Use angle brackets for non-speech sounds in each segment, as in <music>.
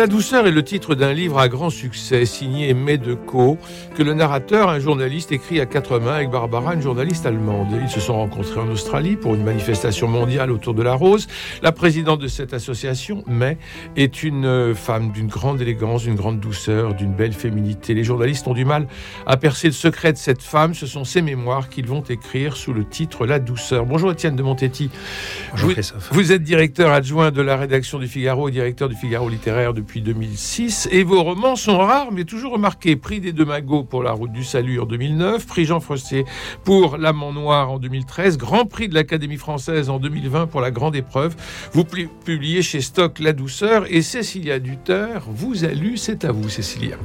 La douceur est le titre d'un livre à grand succès signé Medeco que le narrateur, un journaliste, écrit à quatre mains avec Barbara, une journaliste allemande. Ils se sont rencontrés en Australie pour une manifestation mondiale autour de la rose. La présidente de cette association, May, est une femme d'une grande élégance, d'une grande douceur, d'une belle féminité. Les journalistes ont du mal à percer le secret de cette femme. Ce sont ses mémoires qu'ils vont écrire sous le titre La douceur. Bonjour Étienne de Montetti. Bonjour vous, vous êtes directeur adjoint de la rédaction du Figaro et directeur du Figaro littéraire depuis 2006 et vos romans sont rares mais toujours remarqués. Prix des deux magots pour La route du salut en 2009, prix Jean Frostier pour L'amant noir en 2013, grand prix de l'Académie française en 2020 pour La grande épreuve. Vous publiez chez Stock La douceur et Cécilia Duter vous a lu, c'est à vous Cécilia.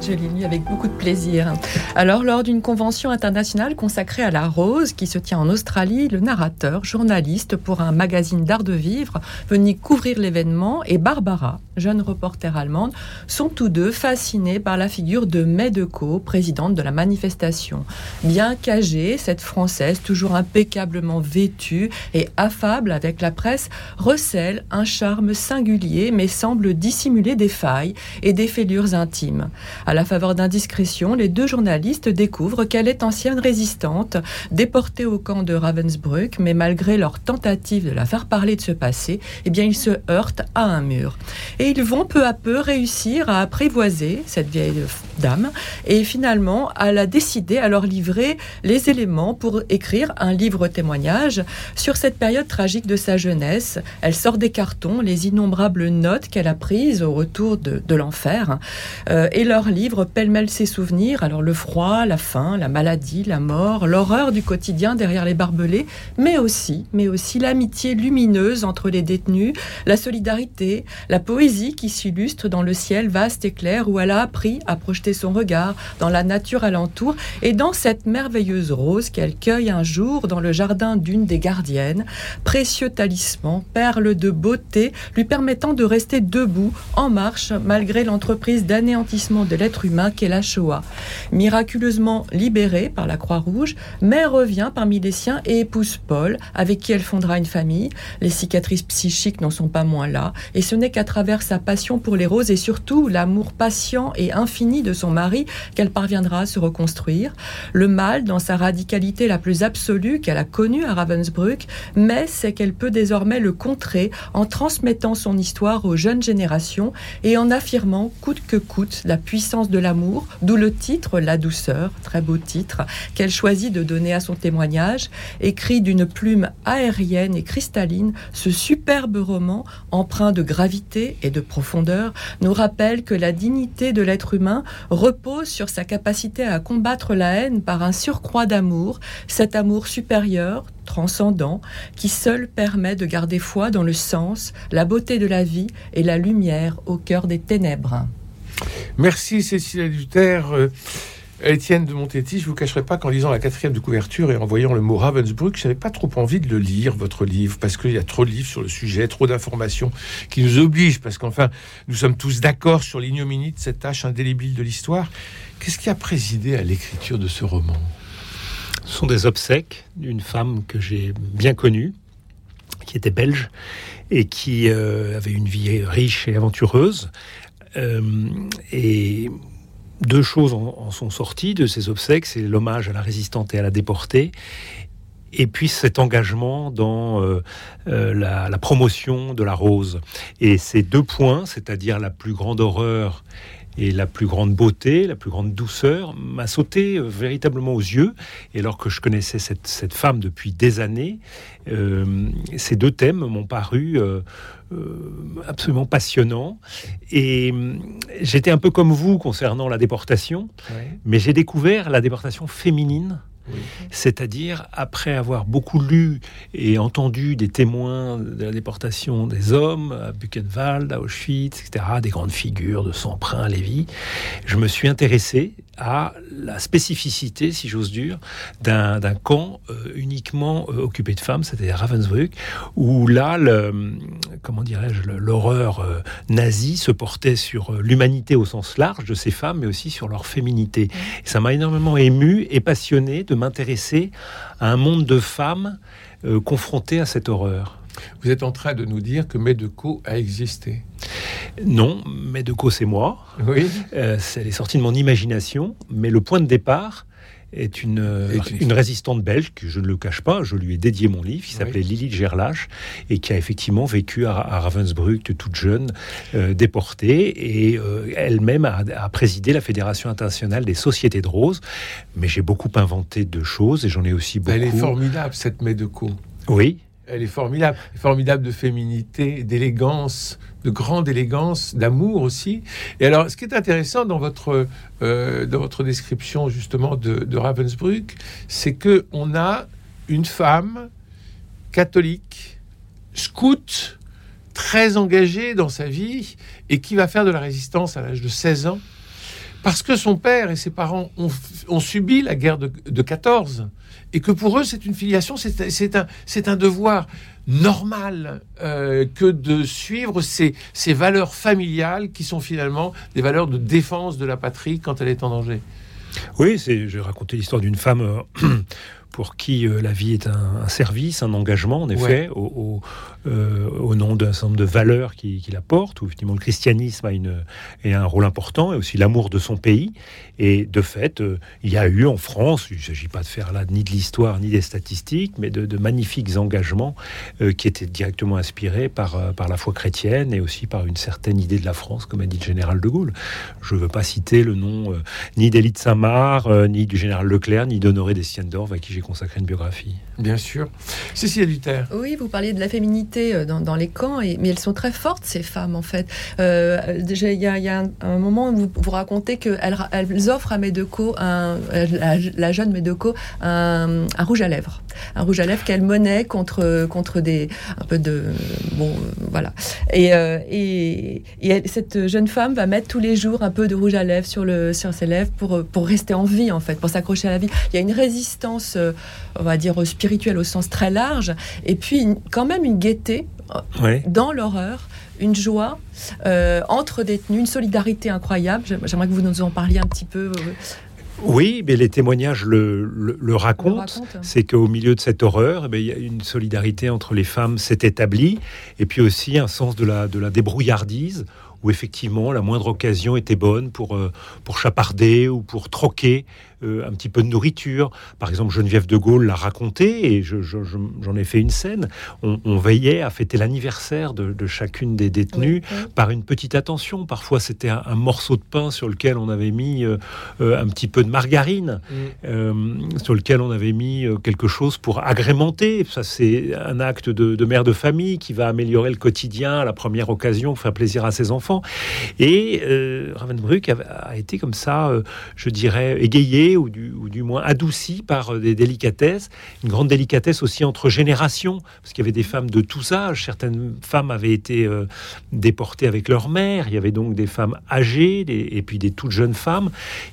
Je l'ai lu avec beaucoup de plaisir. Alors, lors d'une convention internationale consacrée à la rose qui se tient en Australie, le narrateur, journaliste pour un magazine d'art de vivre, venait couvrir l'événement et Barbara, jeune reporter allemande, sont tous deux fascinés par la figure de Medeco, présidente de la manifestation. Bien qu'âgée, cette Française, toujours impeccablement vêtue et affable avec la presse, recèle un charme singulier mais semble dissimuler des failles et des fêlures intimes. À la faveur d'indiscrétion, les deux journalistes découvrent qu'elle est ancienne résistante, déportée au camp de Ravensbrück, mais malgré leur tentative de la faire parler de ce passé, eh bien, ils se heurtent à un mur. Et ils vont peu à peu réussir à apprivoiser cette vieille dame et finalement à la décider à leur livrer les éléments pour écrire un livre témoignage sur cette période tragique de sa jeunesse. Elle sort des cartons les innombrables notes qu'elle a prises au retour de, l'enfer euh, et leur livre pêle-mêle ses souvenirs, alors le froid, la faim, la maladie, la mort, l'horreur du quotidien derrière les barbelés, mais aussi, mais aussi l'amitié lumineuse entre les détenus, la solidarité, la poésie qui s'illustre dans le ciel vaste et clair où elle a appris à projeter son regard dans la nature alentour et dans cette merveilleuse rose qu'elle cueille un jour dans le jardin d'une des gardiennes, précieux talisman, perle de beauté lui permettant de rester debout, en marche, malgré l'entreprise d'anéantissement de l'être humain qu'est la Shoah. Miraculeusement libérée par la Croix-Rouge, Mère revient parmi les siens et épouse Paul, avec qui elle fondera une famille. Les cicatrices psychiques n'en sont pas moins là, et ce n'est qu'à travers sa passion pour les roses et surtout l'amour patient et infini de son mari qu'elle parviendra à se reconstruire. Le mal, dans sa radicalité la plus absolue qu'elle a connue à Ravensbrück, mais c'est qu'elle peut désormais le contrer en transmettant son histoire aux jeunes générations et en affirmant coûte que coûte la puissance de l'amour, d'où le titre La douceur, très beau titre, qu'elle choisit de donner à son témoignage, écrit d'une plume aérienne et cristalline, ce superbe roman, empreint de gravité et de profondeur, nous rappelle que la dignité de l'être humain repose sur sa capacité à combattre la haine par un surcroît d'amour, cet amour supérieur, transcendant, qui seul permet de garder foi dans le sens, la beauté de la vie et la lumière au cœur des ténèbres. Merci Cécilia Duterre. Étienne de Montetti, je ne vous cacherai pas qu'en lisant la quatrième de couverture et en voyant le mot Ravensbrück, je n'avais pas trop envie de le lire, votre livre, parce qu'il y a trop de livres sur le sujet, trop d'informations qui nous obligent, parce qu'enfin, nous sommes tous d'accord sur l'ignominie de cette tâche indélébile de l'histoire. Qu'est-ce qui a présidé à l'écriture de ce roman? Ce sont des obsèques d'une femme que j'ai bien connue, qui était belge, et qui euh, avait une vie riche et aventureuse. Euh, et deux choses en, sont sorties de ces obsèques, c'est l'hommage à la résistante et à la déportée, et puis cet engagement dans euh, euh, la, promotion de la rose. Et ces deux points, c'est-à-dire la plus grande horreur et la plus grande beauté, la plus grande douceur, m'a sauté euh, véritablement aux yeux. Et alors que je connaissais cette, femme depuis des années, ces deux thèmes m'ont paru absolument passionnants. Et j'étais un peu comme vous concernant la déportation, ouais. mais j'ai découvert la déportation féminine C'est-à-dire, après avoir beaucoup lu et entendu des témoins de la déportation des hommes à Buchenwald, à Auschwitz, etc., des grandes figures de Samprin, Lévy, je me suis intéressé à la spécificité, si j'ose dire, d'un camp euh, uniquement euh, occupé de femmes, c'est-à-dire Ravensbrück, où là, le, comment dirais-je, l'horreur euh, nazie se portait sur l'humanité au sens large de ces femmes, mais aussi sur leur féminité. Et ça m'a énormément ému et passionné de m'intéresser à un monde de femmes confrontées à cette horreur. Vous êtes en train de nous dire que Medeko a existé Non, Medeko c'est moi. Oui. Euh, elle est sortie de mon imagination, mais le point de départ est une, une résistante belge, que je ne le cache pas, je lui ai dédié mon livre, qui s'appelait Lily Gerlach, et qui a effectivement vécu à, Ravensbrück toute jeune, euh, déportée, et euh, elle-même a, a, présidé la Fédération internationale des sociétés de roses. Mais j'ai beaucoup inventé de choses, et j'en ai aussi beaucoup... Elle est formidable, cette Medeko. Oui, elle est formidable, formidable de féminité, d'élégance, de grande élégance, d'amour aussi. Et alors, ce qui est intéressant dans votre, euh, dans votre description justement de, Ravensbrück, c'est que on a une femme catholique, scout, très engagée dans sa vie et qui va faire de la résistance à l'âge de 16 ans parce que son père et ses parents ont, subi la guerre de, de 14 et que pour eux c'est une filiation, c'est un, un devoir normal euh, que de suivre ces, valeurs familiales qui sont finalement des valeurs de défense de la patrie quand elle est en danger. Oui, c'est, je racontais l'histoire d'une femme euh, pour qui euh, la vie est un, service, un engagement, en effet, au, euh, au nom d'un certain nombre de valeurs qu'il qui apporte, où effectivement le christianisme a, une, a un rôle important, et aussi l'amour de son pays. Et de fait, euh, il y a eu en France, il ne s'agit pas de faire là ni de l'histoire ni des statistiques, mais de, magnifiques engagements qui étaient directement inspirés par, par la foi chrétienne et aussi par une certaine idée de la France, comme a dit le général de Gaulle. Je ne veux pas citer le nom ni d'Élie de Saint-Marc, ni du général Leclerc, ni d'Honoré d'Estienne-d'Orve, à qui j'ai consacré une biographie. Bien sûr. Cécile Duterre. Oui, vous parliez de la féminité euh, dans, les camps, et, mais elles sont très fortes, ces femmes, en fait. Euh, il y a, un, moment où vous, racontez qu'elles elles offrent à Medeko, un, la, jeune Medeko, un, un, rouge à lèvres. Un rouge à lèvres qu'elle monnaie contre, contre des. un peu de. Bon, voilà. Et, euh, et, cette jeune femme va mettre tous les jours un peu de rouge à lèvres sur, le, sur ses lèvres pour, pour rester en vie, en fait, pour s'accrocher à la vie. Il y a une résistance, on va dire, spirituelle au sens très large, et puis quand même une gaieté dans l'horreur, une joie euh, entre détenus, une solidarité incroyable. J'aimerais que vous nous en parliez un petit peu. Oui, mais les témoignages le, racontent. C'est qu'au milieu de cette horreur, eh il y a une solidarité entre les femmes s'est établie, et puis aussi un sens de la, de la débrouillardise où effectivement la moindre occasion était bonne pour, euh, pour chaparder ou pour troquer un petit peu de nourriture. Par exemple, Geneviève de Gaulle l'a raconté et j'en ai fait une scène. On, veillait à fêter l'anniversaire de, chacune des détenues par une petite attention. Parfois, c'était un, morceau de pain sur lequel on avait mis euh, un petit peu de margarine, mm. sur lequel on avait mis quelque chose pour agrémenter. Ça, c'est un acte de, de mère de famille qui va améliorer le quotidien à la première occasion, faire plaisir à ses enfants. Et euh, Ravensbrück a, été comme ça, euh, je dirais, égayé ou du, moins adouci par euh, des délicatesses, une grande délicatesse aussi entre générations, parce qu'il y avait des femmes de tous âges. Certaines femmes avaient été déportées avec leur mère. Il y avait donc des femmes âgées et puis des toutes jeunes femmes.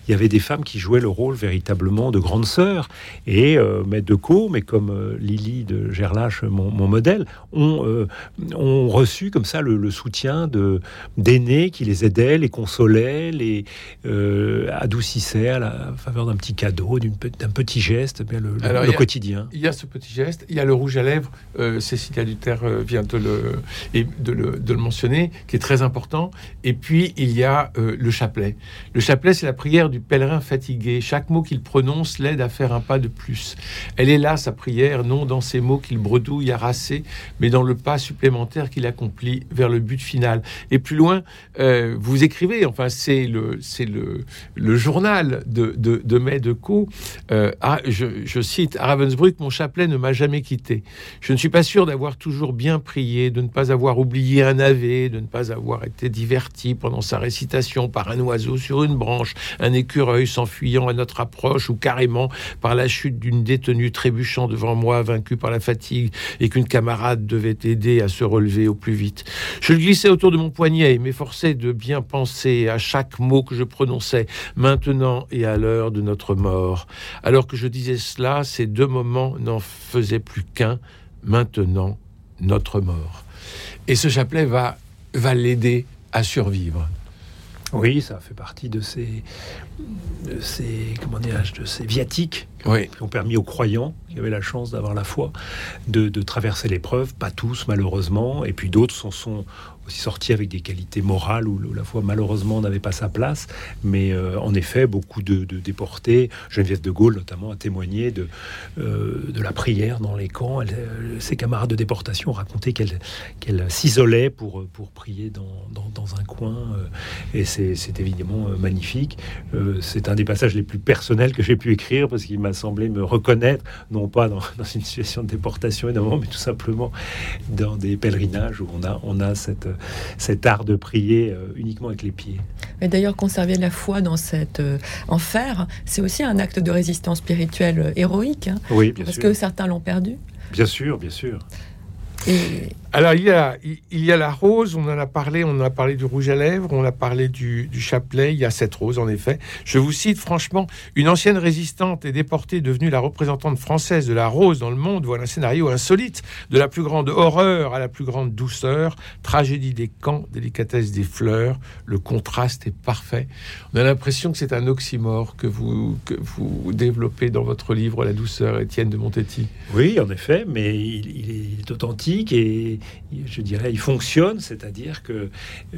Il y avait des femmes qui jouaient le rôle véritablement de grandes sœurs. Et Maître de Co, mais comme Lily de Gerlache, mon, modèle, ont, ont reçu comme ça le, soutien de d'aînés qui les aidaient, les consolaient, les euh, adoucissaient à la faveur d'un petit cadeau, d'un petit geste, bien le, quotidien. Il y a ce petit geste, il y a le rouge à lèvres, euh, Cécilia Duterre euh, vient de le, et de, le, de le mentionner, qui est très important. Et puis, il y a le chapelet. Le chapelet, c'est la prière du pèlerin fatigué. Chaque mot qu'il prononce l'aide à faire un pas de plus. Elle est là, sa prière, non dans ces mots qu'il bredouille harassé, mais dans le pas supplémentaire qu'il accomplit vers le but final. Et plus loin, euh, vous écrivez, enfin c'est le, c'est le, le journal de, de, de Mai de Co, euh, ah, je, cite, à Ravensbrück, mon chapelet ne m'a jamais quitté. Je ne suis pas sûr d'avoir toujours bien prié, de ne pas avoir oublié un ave, de ne pas avoir été diverti pendant sa récitation par un oiseau sur une branche, un écureuil s'enfuyant à notre approche, ou carrément par la chute d'une détenue trébuchant devant moi, vaincue par la fatigue, et qu'une camarade devait aider à se relever au plus vite. Je le glissais autour de mon poignet et m'efforçais de bien penser à chaque mot que je prononçais, maintenant et à l'heure de notre mort. Alors que je disais cela, ces deux moments n'en faisaient plus qu'un, maintenant notre mort. Et ce chapelet va, va l'aider à survivre. Oui, ça fait partie de ces, de ces, comment de ces viatiques qui ont permis aux croyants qui avaient la chance d'avoir la foi de, de traverser l'épreuve. Pas tous, malheureusement, et puis d'autres s'en sont aussi sorti avec des qualités morales où la foi malheureusement n'avait pas sa place. Mais euh, en effet, beaucoup de, déportés, Geneviève de Gaulle notamment, a témoigné de, euh, de la prière dans les camps. Euh, ses camarades de déportation racontaient qu'elle qu'elle s'isolait pour, pour prier dans, dans, un coin. et c'est évidemment magnifique. c'est un des passages les plus personnels que j'ai pu écrire parce qu'il m'a semblé me reconnaître, non pas dans, une situation de déportation évidemment, mais tout simplement dans des pèlerinages où on a, on a cette cet art de prier euh, uniquement avec les pieds. Et d'ailleurs, conserver la foi dans cet euh, enfer, c'est aussi un acte de résistance spirituelle euh, héroïque. Hein. oui, bien parce que certains l'ont perdu. Bien sûr, bien sûr. Alors, il y, a, il y a la rose, on en a parlé, on a parlé du rouge à lèvres, on a parlé du, chapelet, il y a cette rose, en effet. Je vous cite franchement, une ancienne résistante et déportée devenue la représentante française de la rose dans le monde, voilà un scénario insolite, de la plus grande horreur à la plus grande douceur, tragédie des camps, délicatesse des fleurs, le contraste est parfait. On a l'impression que c'est un oxymore que vous, que vous développez dans votre livre La douceur, Étienne de Montetti. Oui, en effet, mais il est authentique et je dirais il fonctionne, c'est-à-dire que euh,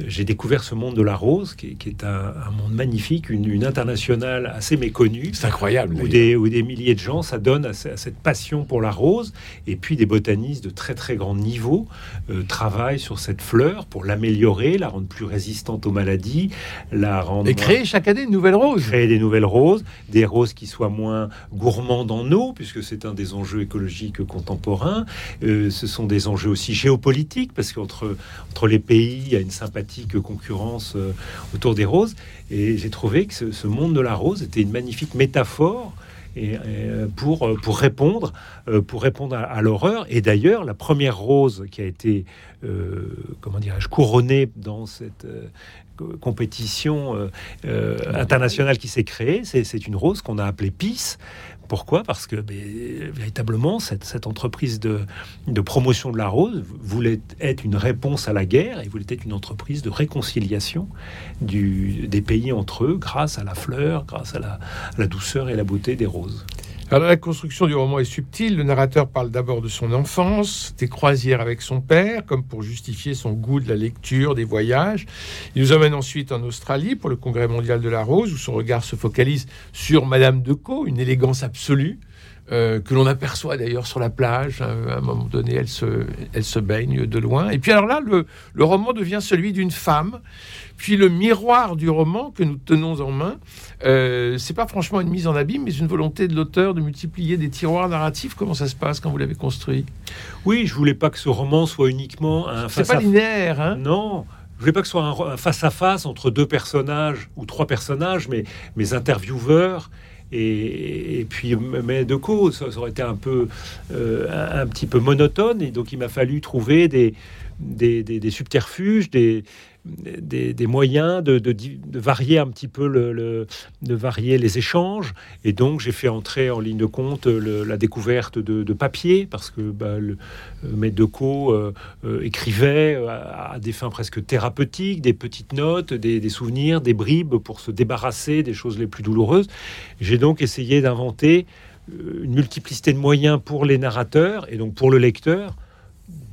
j'ai découvert ce monde de la rose qui est, un, monde magnifique, une, internationale assez méconnue. C'est incroyable. Où des, où des, milliers de gens s'adonnent à, à, cette passion pour la rose et puis des botanistes de très très grand niveau euh, travaillent sur cette fleur pour l'améliorer, la rendre plus résistante aux maladies, la rendre... Et créer chaque année une nouvelle rose. Créer des nouvelles roses, des roses qui soient moins gourmandes en eau, puisque c'est un des enjeux écologiques contemporains. Euh, ce sont des enjeux aussi géopolitiques, parce qu'entre entre les pays, il y a une sympathique concurrence euh, autour des roses. Et j'ai trouvé que ce, monde de la rose était une magnifique métaphore et, euh, pour, euh, pour répondre, pour répondre à, l'horreur. Et d'ailleurs, la première rose qui a été, comment dirais-je, couronnée dans cette compétition internationale qui s'est créée, c'est une rose qu'on a appelée Peace, pourquoi? Parce que véritablement, cette, entreprise de, promotion de la rose voulait être une réponse à la guerre et voulait être une entreprise de réconciliation des pays entre eux grâce à la fleur, grâce à la douceur et la beauté des roses. Alors la construction du roman est subtile. Le narrateur parle d'abord de son enfance, des croisières avec son père, comme pour justifier son goût de la lecture, des voyages. Il nous emmène ensuite en Australie pour le Congrès mondial de la rose, où son regard se focalise sur Madame de Co, une élégance absolue. Euh, que l'on aperçoit d'ailleurs sur la plage. À un moment donné, elle se, elle se baigne de loin. Et puis alors là, le, le roman devient celui d'une femme. Puis le miroir du roman que nous tenons en main, euh, c'est pas franchement une mise en abîme, mais une volonté de l'auteur de multiplier des tiroirs narratifs. Comment ça se passe quand vous l'avez construit? Oui, je voulais pas que ce roman soit uniquement un. C'est pas linéaire, hein? Non. Je voulais pas que ce soit un face à face entre deux personnages ou trois personnages, mais mes intervieweurs et, puis, mais de cause, ça, aurait été un peu, euh, un, petit peu monotone. Et donc, il m'a fallu trouver des, subterfuges, des, des, moyens de, varier un petit peu de varier les échanges. Et donc j'ai fait entrer en ligne de compte la découverte de, papier parce que bah, le euh, de co euh, euh, écrivait à, des fins presque thérapeutiques des petites notes des, souvenirs des bribes pour se débarrasser des choses les plus douloureuses. J'ai donc essayé d'inventer une multiplicité de moyens pour les narrateurs et donc pour le lecteur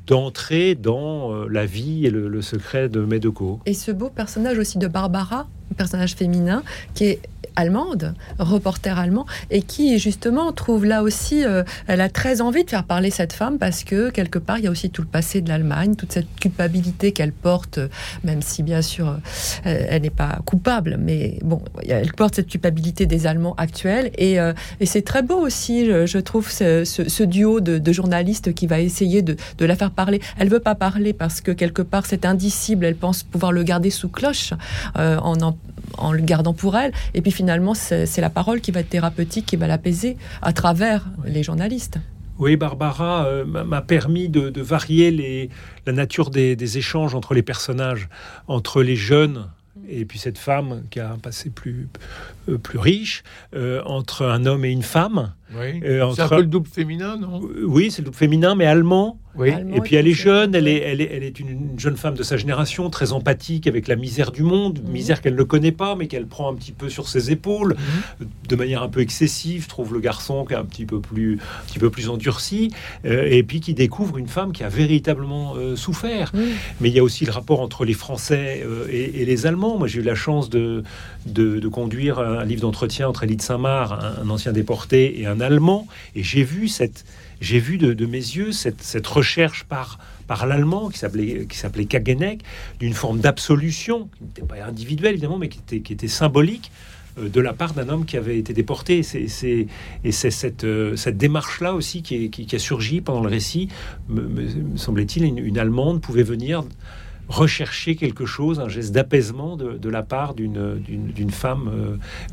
d'entrer dans euh, la vie et le, secret de Medeko. Et ce beau personnage aussi de Barbara, personnage féminin, qui est allemande, reporter allemand, et qui justement trouve là aussi, euh, elle a très envie de faire parler cette femme parce que quelque part il y a aussi tout le passé de l'Allemagne, toute cette culpabilité qu'elle porte, même si bien sûr euh, elle n'est pas coupable, mais bon, elle porte cette culpabilité des Allemands actuels, et, euh, c'est très beau aussi, je, trouve, ce, duo de, journalistes qui va essayer de, de, la faire parler. Elle veut pas parler parce que quelque part c'est indicible, elle pense pouvoir le garder sous cloche en, en en le gardant pour elle. Et puis finalement, c'est la parole qui va être thérapeutique, qui va l'apaiser à travers les journalistes. Oui, Barbara euh, m'a permis de, varier les, la nature des, échanges entre les personnages, entre les jeunes et puis cette femme qui a un passé plus, plus riche, euh, entre un homme et une femme. Oui. c'est un peu le double féminin, non? Oui, c'est le double féminin, mais allemand. Oui. Et puis elle est jeune, elle est, elle est, elle est une jeune femme de sa génération, très empathique avec la misère du monde, mhm. misère qu'elle ne connaît pas, mais qu'elle prend un petit peu sur ses épaules, mhm. de manière un peu excessive. Trouve le garçon qui est un petit peu plus, un petit peu plus endurci, euh, et puis qui découvre une femme qui a véritablement euh, souffert. Mais il y a aussi le rapport entre les Français euh, et, les Allemands. Moi, j'ai eu la chance de, de, conduire un livre d'entretien entre Elie de Saint-Marc, un, ancien déporté, et un Allemand, et j'ai vu cette j'ai vu de, mes yeux cette, recherche par, par l'allemand qui s'appelait qui s'appelait Kagenek d'une forme d'absolution qui n'était pas individuelle évidemment mais qui était, qui était symbolique euh, de la part d'un homme qui avait été déporté. C'est, et c'est cette, euh, cette démarche-là aussi qui, qui, a surgi pendant le récit. Me, semblait-il, une, Allemande pouvait venir rechercher quelque chose, un geste d'apaisement de, la part d'une, d'une, femme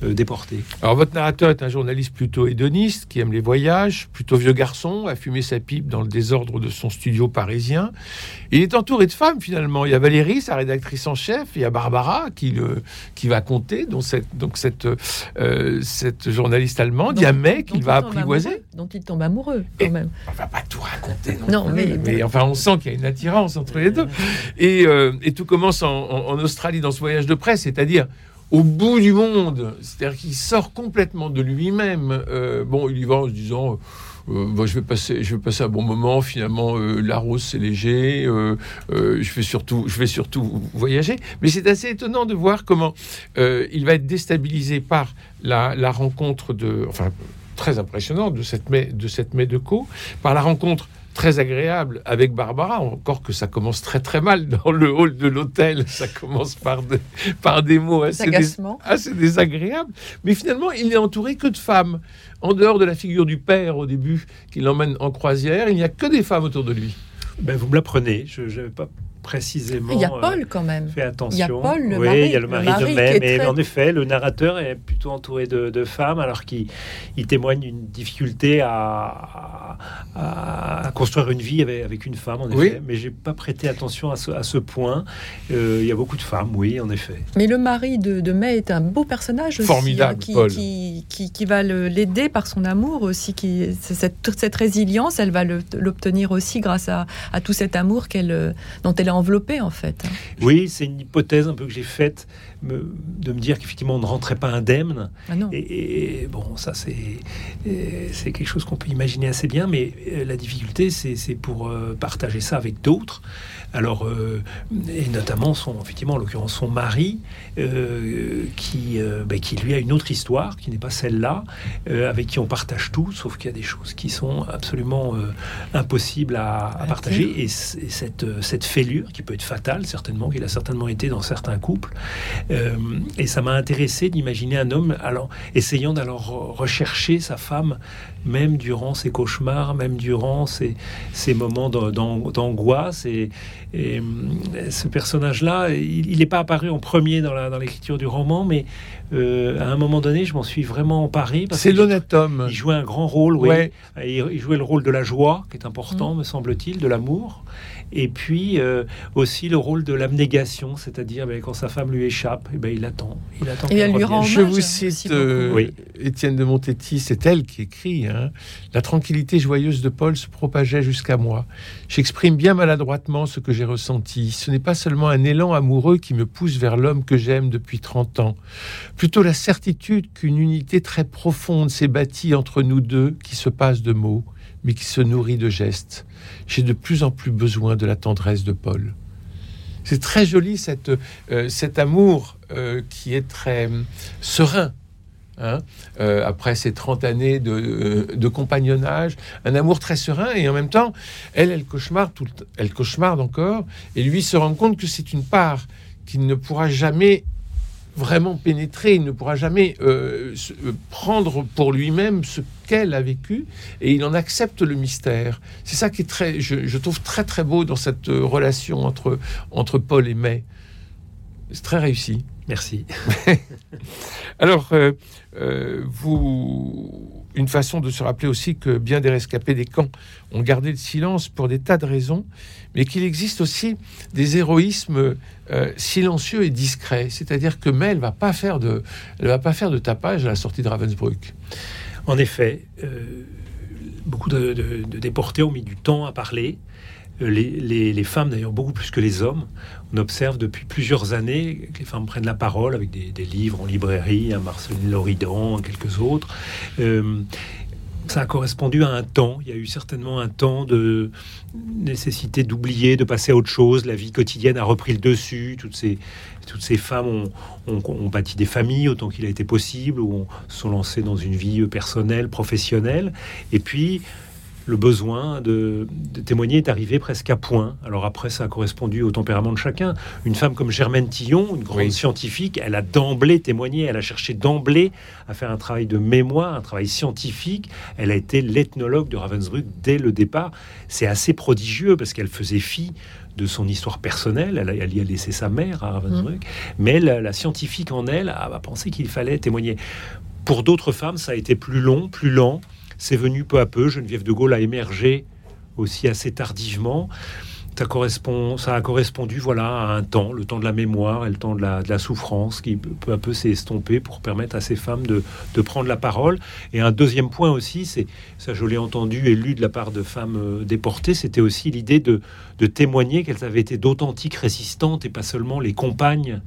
euh, euh, déportée. Alors votre narrateur est un journaliste plutôt hédoniste, qui aime les voyages, plutôt vieux garçon, a fumé sa pipe dans le désordre de son studio parisien. Il est entouré de femmes finalement. Il y a Valérie, sa rédactrice en chef, il y a Barbara qui, le, qui va compter, donc cette, donc cette, euh, cette journaliste allemande. il y a May qu'il va apprivoiser. Dont il tombe amoureux quand même. On va pas tout raconter non, mais, mais, enfin on sent qu'il y a une attirance entre les deux. Et euh, et, tout commence en, Australie dans ce voyage de presse, c'est-à-dire au bout du monde. C'est-à-dire qu'il sort complètement de lui-même. Euh, bon, il y va en se disant. Euh, je, vais passer, je vais passer un bon moment. Finalement, la rose, c'est léger. je, vais surtout, je vais surtout voyager. Mais c'est assez étonnant de voir comment il va être déstabilisé par la, rencontre de. Enfin, très impressionnante de cette mai de, cette mai de Co, par la rencontre très agréable avec Barbara, encore que ça commence très très mal dans le hall de l'hôtel, ça commence par, par des mots assez, assez, désagréables, mais finalement il n'est entouré que de femmes. En dehors de la figure du père au début qui l'emmène en croisière, il n'y a que des femmes autour de lui. Ben, vous me l'apprenez, je n'avais pas précisément. Il y a Paul quand même. Fait attention. Il y a Paul, le oui, mari. il y a le mari, de May. Mais en effet, le narrateur est plutôt entouré de, femmes, alors qu'il témoigne d'une difficulté à, à, construire une vie avec, avec une femme, en effet. Oui. Mais j'ai pas prêté attention à ce, à ce point. Euh, il y a beaucoup de femmes, oui, en effet. Mais le mari de, de May est un beau personnage aussi, Formidable, hein, Paul. Qui, qui, qui, va l'aider par son amour aussi. Qui, cette, toute cette résilience, elle va l'obtenir aussi grâce à, à tout cet amour qu'elle, dont elle est enveloppée en fait. Oui, c'est une hypothèse un peu que j'ai faite de me dire qu'effectivement on ne rentrait pas indemne. Ah et, bon, ça c'est c'est quelque chose qu'on peut imaginer assez bien, mais euh, la difficulté c'est pour euh, partager ça avec d'autres. Alors, euh, et notamment son, effectivement, en l'occurrence son mari, qui, ben, qui lui a une autre histoire, qui n'est pas celle-là, avec qui on partage tout, sauf qu'il y a des choses qui sont absolument impossibles à, à partager. Et, cette, cette fêlure, qui peut être fatale, certainement, qu'il a certainement été dans certains couples, euh, et ça m'a intéressé d'imaginer un homme alors, essayant d'alors rechercher sa femme, même durant ses cauchemars, même durant ses, moments d'angoisse. Et, et, euh, ce personnage-là, il n'est pas apparu en premier dans l'écriture du roman, mais euh, à un moment donné, je m'en suis vraiment emparé. C'est l'honnête homme. Il jouait un grand rôle, oui. Il, jouait le rôle de la joie, qui est important, mm. me semble-t-il, de l'amour et puis euh, aussi le rôle de l'abnégation, c'est-à-dire ben, quand sa femme lui échappe, et eh ben, il attend. Il attend et elle lui rend Je vous cite euh, Étienne de Montetti, c'est elle qui écrit hein. La tranquillité joyeuse de Paul se propageait jusqu'à moi. J'exprime bien maladroitement ce que j'ai ressenti. Ce n'est pas seulement un élan amoureux qui me pousse vers l'homme que j'aime depuis 30 ans, plutôt la certitude qu'une unité très profonde s'est bâtie entre nous deux qui se passe de mots mais qui se nourrit de gestes. J'ai de plus en plus besoin de la tendresse de Paul. C'est très joli cette, euh, cet amour euh, qui est très euh, serein, Hein, euh, après ces 30 années de, de, compagnonnage, un amour très serein et en même temps, elle, elle cauchemarde, tout elle cauchemarde encore et lui se rend compte que c'est une part qu'il ne pourra jamais vraiment pénétrer, il ne pourra jamais euh, euh, prendre pour lui-même ce qu'elle a vécu, et il en accepte le mystère. C'est ça qui est très, je, trouve très très beau dans cette euh, relation entre, entre Paul et May. C'est très réussi. Merci. <laughs> Alors, vous une façon de se rappeler aussi que bien des rescapés des camps ont gardé le silence pour des tas de raisons, mais qu'il existe aussi des héroïsmes euh, silencieux et discrets. C'est-à-dire que Mel va pas faire de, va pas faire de tapage à la sortie de Ravensbrück. En effet, euh, beaucoup de, déportés ont mis du temps à parler. Les, femmes, d'ailleurs, beaucoup plus que les hommes. On observe depuis plusieurs années que les femmes prennent la parole avec des, livres en librairie, un Marceline Loridan, quelques autres. Euh, ça a correspondu à un temps. Il y a eu certainement un temps de nécessité d'oublier, de passer à autre chose. La vie quotidienne a repris le dessus. Toutes ces, femmes ont, ont, bâti des familles autant qu'il a été possible, ou ont, sont lancées dans une vie personnelle, professionnelle. Et puis, le besoin de, témoigner est arrivé presque à point. Alors après, ça a correspondu au tempérament de chacun. Une femme comme Germaine Tillon, une grande scientifique, elle a d'emblée témoigné, elle a cherché d'emblée à faire un travail de mémoire, un travail scientifique. Elle a été l'ethnologue de Ravensbrück dès le départ. C'est assez prodigieux parce qu'elle faisait fi de son histoire personnelle. Elle, y a laissé sa mère à Ravensbrück. Mmh. Mais la scientifique en elle a pensé qu'il fallait témoigner. Pour d'autres femmes, ça a été plus long, plus lent. C'est venu peu à peu. Geneviève de Gaulle a émergé aussi assez tardivement. Ça, correspond, ça a correspondu voilà, à un temps, le temps de la mémoire et le temps de la, souffrance qui peu à peu s'est estompé pour permettre à ces femmes de, prendre la parole. Et un deuxième point aussi, c'est ça je l'ai entendu et lu de la part de femmes euh, déportées, c'était aussi l'idée de, de témoigner qu'elles avaient été d'authentiques résistantes et pas seulement les compagnes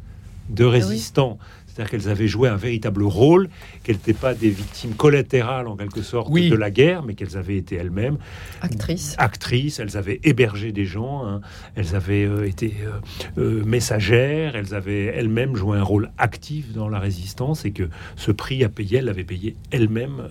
de ah résistants. C'est-à-dire qu'elles avaient joué un véritable rôle, qu'elles n'étaient pas des victimes collatérales en quelque sorte de la guerre, mais qu'elles avaient été elles-mêmes actrices. Actrices, elles avaient hébergé des gens, hein. elles avaient euh, été euh, euh, messagères, elles avaient elles-mêmes joué un rôle actif dans la résistance et que ce prix à payer, elle l'avait payé elle-même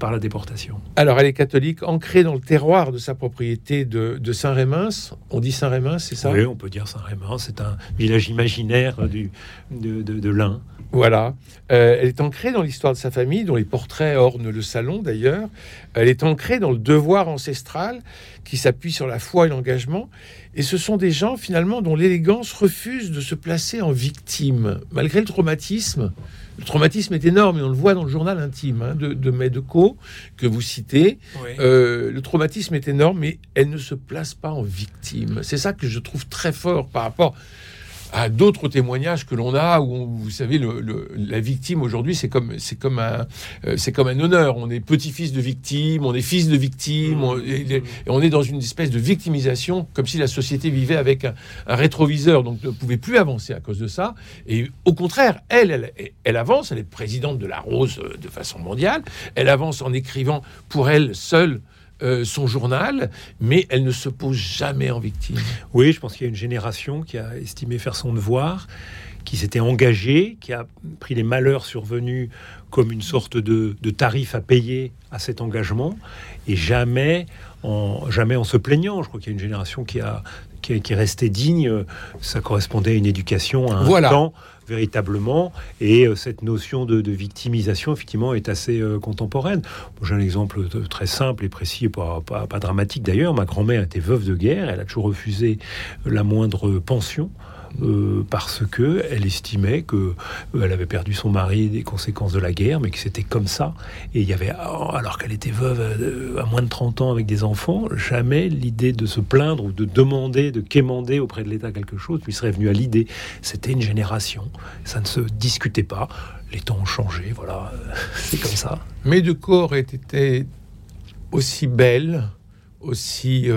par la déportation. Alors elle est catholique, ancrée dans le terroir de sa propriété de, Saint-Rémy. On dit Saint-Rémy, c'est ça? Oui, on peut dire Saint-Rémy. C'est un village imaginaire du, de, de, de l'Ain. Voilà. Euh, elle est ancrée dans l'histoire de sa famille, dont les portraits ornent le salon d'ailleurs. Elle est ancrée dans le devoir ancestral qui s'appuie sur la foi et l'engagement. Et ce sont des gens finalement dont l'élégance refuse de se placer en victime, malgré le traumatisme. Le traumatisme est énorme et on le voit dans le journal intime hein, de, de Medeco que vous citez. Euh, le traumatisme est énorme, mais elle ne se place pas en victime. C'est ça que je trouve très fort par rapport à d'autres témoignages que l'on a où vous savez le, la victime aujourd'hui c'est comme c'est comme un euh, c'est comme un honneur. On est petit-fils de victime on est fils de victime on, et, on est dans une espèce de victimisation comme si la société vivait avec un, rétroviseur. Donc ne pouvait plus avancer à cause de ça. Et au contraire elle elle, elle avance. Elle est présidente de la Rose euh, de façon mondiale. Elle avance en écrivant pour elle seule euh, son journal, mais elle ne se pose jamais en victime. Oui, je pense qu'il y a une génération qui a estimé faire son devoir, qui s'était engagée, qui a pris les malheurs survenus comme une sorte de, tarif à payer à cet engagement, et jamais jamais en se plaignant. Je crois qu'il y a une génération qui a qui, est restée digne. Ça correspondait à une éducation, à un voilà. temps véritablement. Et euh, cette notion de, victimisation, effectivement, est assez euh, contemporaine. J'ai un exemple très simple et précis, pas, pas, pas dramatique d'ailleurs. Ma grand-mère était veuve de guerre, elle a toujours refusé la moindre pension. Euh, parce que elle estimait que euh, elle avait perdu son mari des conséquences de la guerre, mais que c'était comme ça. Et il y avait, alors qu'elle était veuve euh, à, moins de 30 ans avec des enfants, jamais l'idée de se plaindre ou de demander, de quémander auprès de l'État quelque chose lui serait venue à l'idée. C'était une génération, ça ne se discutait pas. Les temps ont changé, voilà, <laughs> c'est comme ça. Mais de corps était aussi belle, aussi,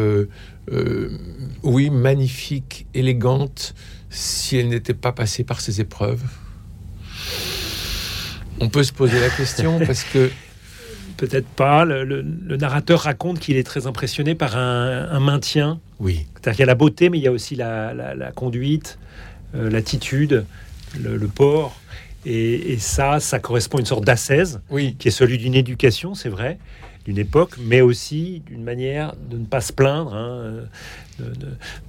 oui, magnifique, élégante, si elle n'était pas passée par ces épreuves On peut se poser la question <laughs> parce que... Peut-être pas. Le, narrateur raconte qu'il est très impressionné par un, maintien. Oui. C'est-à-dire qu'il y a la beauté, mais il y a aussi la, conduite, euh, l'attitude, le, port. Et, ça, ça correspond à une sorte d'ascèse, oui. qui est celui d'une éducation, c'est vrai, d'une époque, mais aussi d'une manière de ne pas se plaindre. Hein,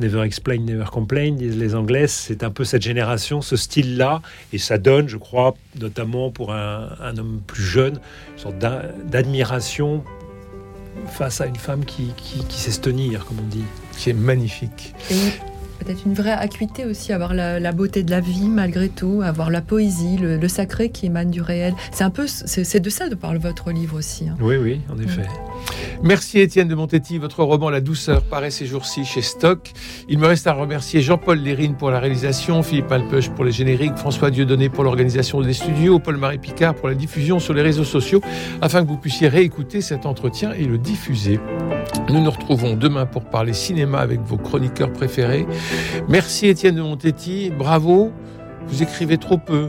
never explain, never complain, disent les Anglais. C'est un peu cette génération, ce style-là, et ça donne, je crois, notamment pour un, homme plus jeune, une sorte d'admiration face à une femme qui, qui, qui, sait se tenir, comme on dit. Qui est magnifique peut-être une vraie acuité aussi, avoir la, beauté de la vie malgré tout, avoir la poésie, le, sacré qui émane du réel. C'est un peu, c'est de ça de parle votre livre aussi. Hein. Oui, oui, en effet. Merci Étienne de Montetti. Votre roman La douceur paraît ces jours-ci chez Stock. Il me reste à remercier Jean-Paul Lérine pour la réalisation, Philippe Alpeuch pour les génériques, François Dieudonné pour l'organisation des studios, Paul-Marie Picard pour la diffusion sur les réseaux sociaux, afin que vous puissiez réécouter cet entretien et le diffuser. Nous nous retrouvons demain pour parler cinéma avec vos chroniqueurs préférés. Merci Étienne de Montetti, bravo. Vous écrivez trop peu.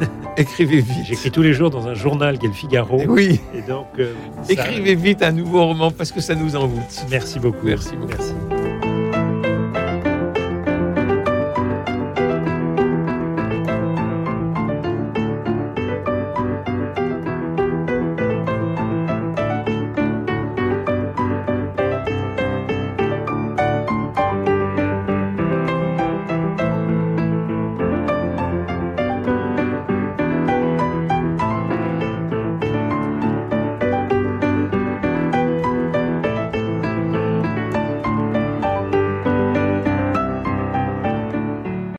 <laughs> Écrivez vite. J'écris tous les jours dans un journal qui est le Figaro. Oui. Et donc, euh, écrivez vite un nouveau roman parce que ça nous envoûte. Merci beaucoup. Merci beaucoup. Merci.